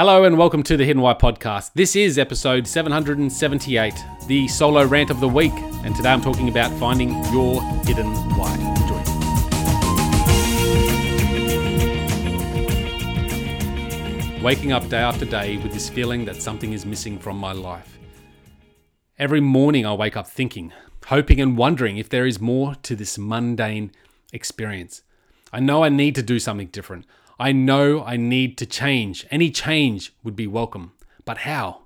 Hello and welcome to the Hidden Why podcast. This is episode 778, the solo rant of the week, and today I'm talking about finding your hidden why. Enjoy. Waking up day after day with this feeling that something is missing from my life. Every morning I wake up thinking, hoping, and wondering if there is more to this mundane experience. I know I need to do something different. I know I need to change. Any change would be welcome. But how?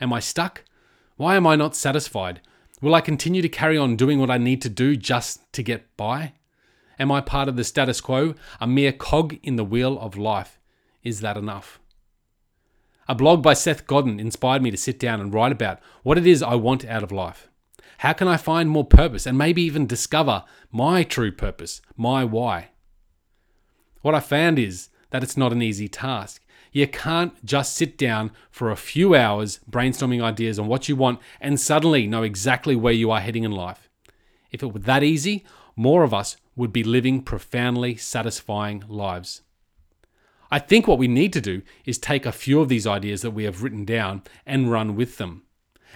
Am I stuck? Why am I not satisfied? Will I continue to carry on doing what I need to do just to get by? Am I part of the status quo, a mere cog in the wheel of life? Is that enough? A blog by Seth Godin inspired me to sit down and write about what it is I want out of life. How can I find more purpose and maybe even discover my true purpose, my why? What I found is that it's not an easy task. You can't just sit down for a few hours brainstorming ideas on what you want and suddenly know exactly where you are heading in life. If it were that easy, more of us would be living profoundly satisfying lives. I think what we need to do is take a few of these ideas that we have written down and run with them.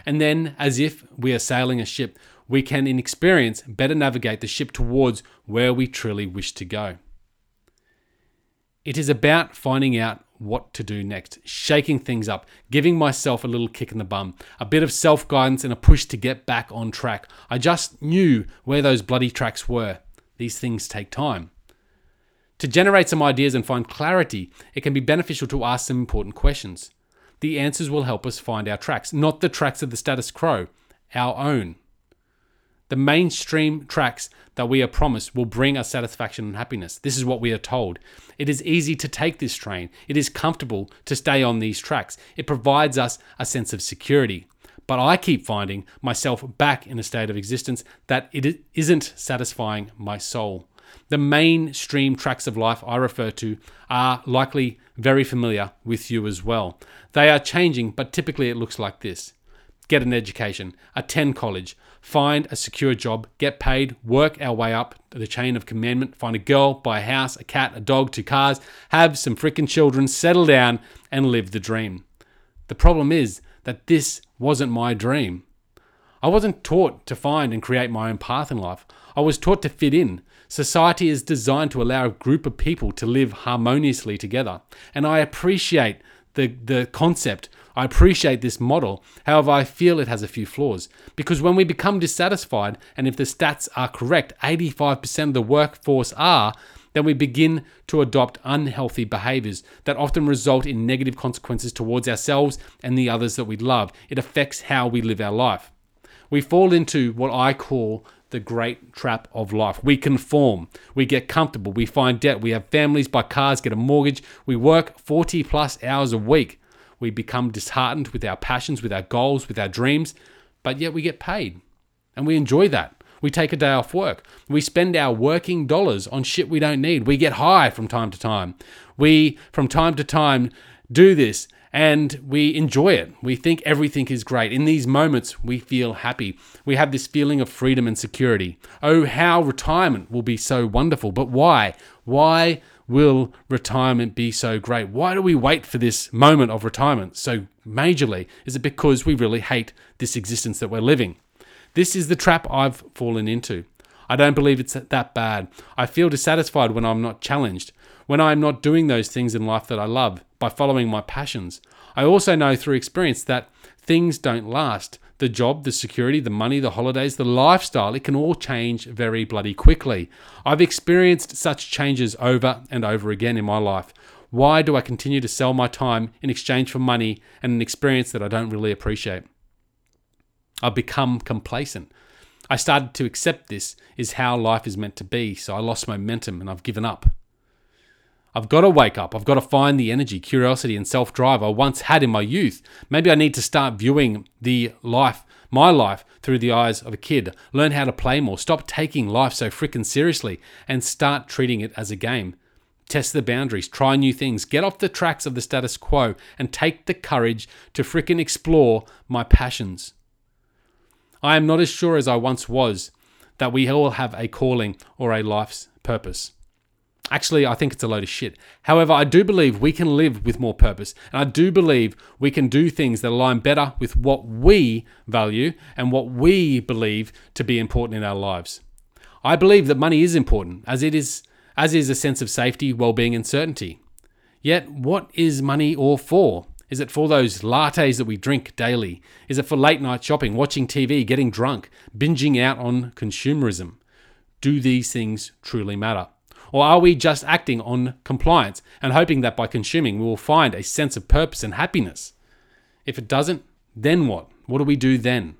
And then, as if we are sailing a ship, we can, in experience, better navigate the ship towards where we truly wish to go. It is about finding out what to do next, shaking things up, giving myself a little kick in the bum, a bit of self guidance, and a push to get back on track. I just knew where those bloody tracks were. These things take time. To generate some ideas and find clarity, it can be beneficial to ask some important questions. The answers will help us find our tracks, not the tracks of the status quo, our own. The mainstream tracks that we are promised will bring us satisfaction and happiness. This is what we are told. It is easy to take this train. It is comfortable to stay on these tracks. It provides us a sense of security. But I keep finding myself back in a state of existence that it isn't satisfying my soul. The mainstream tracks of life I refer to are likely very familiar with you as well. They are changing, but typically it looks like this get an education, attend college, find a secure job, get paid, work our way up the chain of commandment, find a girl, buy a house, a cat, a dog, two cars, have some freaking children, settle down, and live the dream. The problem is that this wasn't my dream. I wasn't taught to find and create my own path in life. I was taught to fit in. Society is designed to allow a group of people to live harmoniously together. And I appreciate the, the concept I appreciate this model, however, I feel it has a few flaws. Because when we become dissatisfied, and if the stats are correct, 85% of the workforce are, then we begin to adopt unhealthy behaviors that often result in negative consequences towards ourselves and the others that we love. It affects how we live our life. We fall into what I call the great trap of life. We conform, we get comfortable, we find debt, we have families, buy cars, get a mortgage, we work 40 plus hours a week. We become disheartened with our passions, with our goals, with our dreams, but yet we get paid. And we enjoy that. We take a day off work. We spend our working dollars on shit we don't need. We get high from time to time. We, from time to time, do this and we enjoy it. We think everything is great. In these moments, we feel happy. We have this feeling of freedom and security. Oh, how retirement will be so wonderful. But why? Why will retirement be so great? Why do we wait for this moment of retirement so majorly? Is it because we really hate this existence that we're living? This is the trap I've fallen into. I don't believe it's that bad. I feel dissatisfied when I'm not challenged, when I'm not doing those things in life that I love by following my passions. I also know through experience that things don't last the job, the security, the money, the holidays, the lifestyle, it can all change very bloody quickly. I've experienced such changes over and over again in my life. Why do I continue to sell my time in exchange for money and an experience that I don't really appreciate? I've become complacent. I started to accept this is how life is meant to be, so I lost momentum and I've given up. I've got to wake up. I've got to find the energy, curiosity, and self drive I once had in my youth. Maybe I need to start viewing the life, my life, through the eyes of a kid. Learn how to play more. Stop taking life so frickin' seriously and start treating it as a game. Test the boundaries, try new things, get off the tracks of the status quo, and take the courage to frickin' explore my passions. I am not as sure as I once was that we all have a calling or a life's purpose. Actually, I think it's a load of shit. However, I do believe we can live with more purpose, and I do believe we can do things that align better with what we value and what we believe to be important in our lives. I believe that money is important, as it is as is a sense of safety, well-being, and certainty. Yet, what is money all for? Is it for those lattes that we drink daily? Is it for late night shopping, watching TV, getting drunk, binging out on consumerism? Do these things truly matter? Or are we just acting on compliance and hoping that by consuming we will find a sense of purpose and happiness? If it doesn't, then what? What do we do then?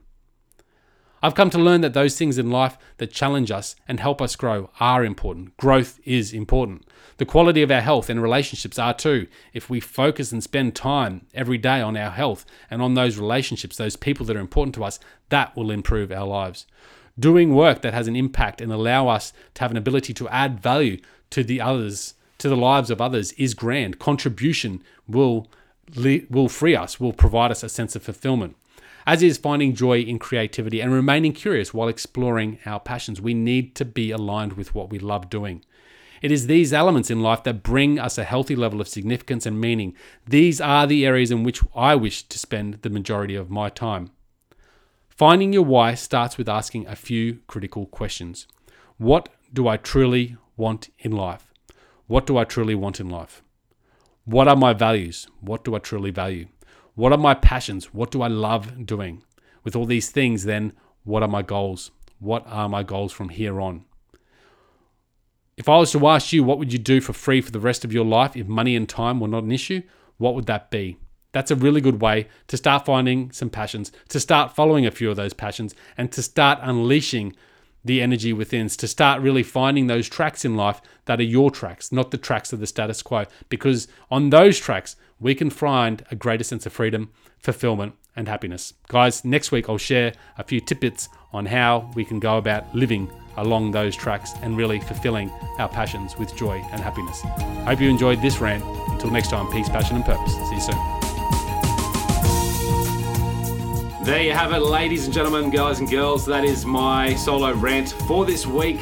I've come to learn that those things in life that challenge us and help us grow are important. Growth is important. The quality of our health and relationships are too. If we focus and spend time every day on our health and on those relationships, those people that are important to us, that will improve our lives. Doing work that has an impact and allow us to have an ability to add value to the others, to the lives of others is grand. Contribution will will free us, will provide us a sense of fulfillment as is finding joy in creativity and remaining curious while exploring our passions. We need to be aligned with what we love doing. It is these elements in life that bring us a healthy level of significance and meaning. These are the areas in which I wish to spend the majority of my time. Finding your why starts with asking a few critical questions. What do I truly want in life? What do I truly want in life? What are my values? What do I truly value? What are my passions? What do I love doing? With all these things, then, what are my goals? What are my goals from here on? If I was to ask you what would you do for free for the rest of your life if money and time were not an issue, what would that be? That's a really good way to start finding some passions, to start following a few of those passions, and to start unleashing the energy within, to start really finding those tracks in life that are your tracks, not the tracks of the status quo. Because on those tracks, we can find a greater sense of freedom, fulfillment, and happiness. Guys, next week I'll share a few tidbits on how we can go about living along those tracks and really fulfilling our passions with joy and happiness. Hope you enjoyed this rant. Until next time, peace, passion, and purpose. See you soon. There you have it, ladies and gentlemen, guys and girls. That is my solo rant for this week.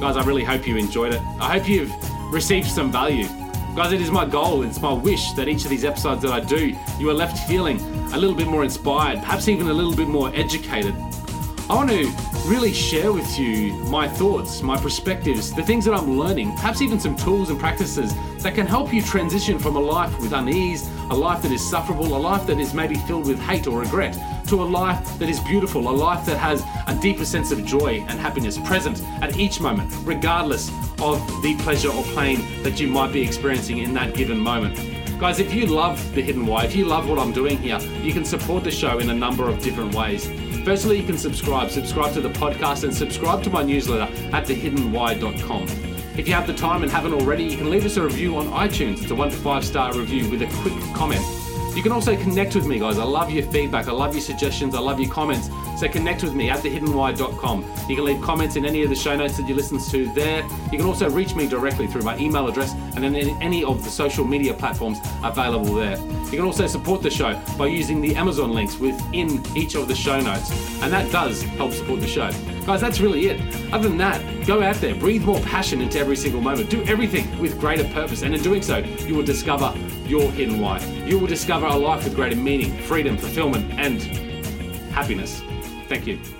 Guys, I really hope you enjoyed it. I hope you've received some value. Guys, it is my goal, it's my wish that each of these episodes that I do, you are left feeling a little bit more inspired, perhaps even a little bit more educated. I want to really share with you my thoughts, my perspectives, the things that I'm learning, perhaps even some tools and practices that can help you transition from a life with unease, a life that is sufferable, a life that is maybe filled with hate or regret, to a life that is beautiful, a life that has a deeper sense of joy and happiness present at each moment, regardless of the pleasure or pain that you might be experiencing in that given moment. Guys, if you love The Hidden Why, if you love what I'm doing here, you can support the show in a number of different ways. Firstly, you can subscribe. Subscribe to the podcast and subscribe to my newsletter at thehiddenwhy.com. If you have the time and haven't already, you can leave us a review on iTunes. It's a one to five star review with a quick comment. You can also connect with me, guys. I love your feedback. I love your suggestions. I love your comments. So connect with me at thehiddenwhy.com. You can leave comments in any of the show notes that you listen to there. You can also reach me directly through my email address and then in any of the social media platforms available there. You can also support the show by using the Amazon links within each of the show notes, and that does help support the show. Guys, that's really it. Other than that, go out there, breathe more passion into every single moment, do everything with greater purpose, and in doing so, you will discover your hidden why. You will discover a life with greater meaning, freedom, fulfillment, and happiness. Thank you.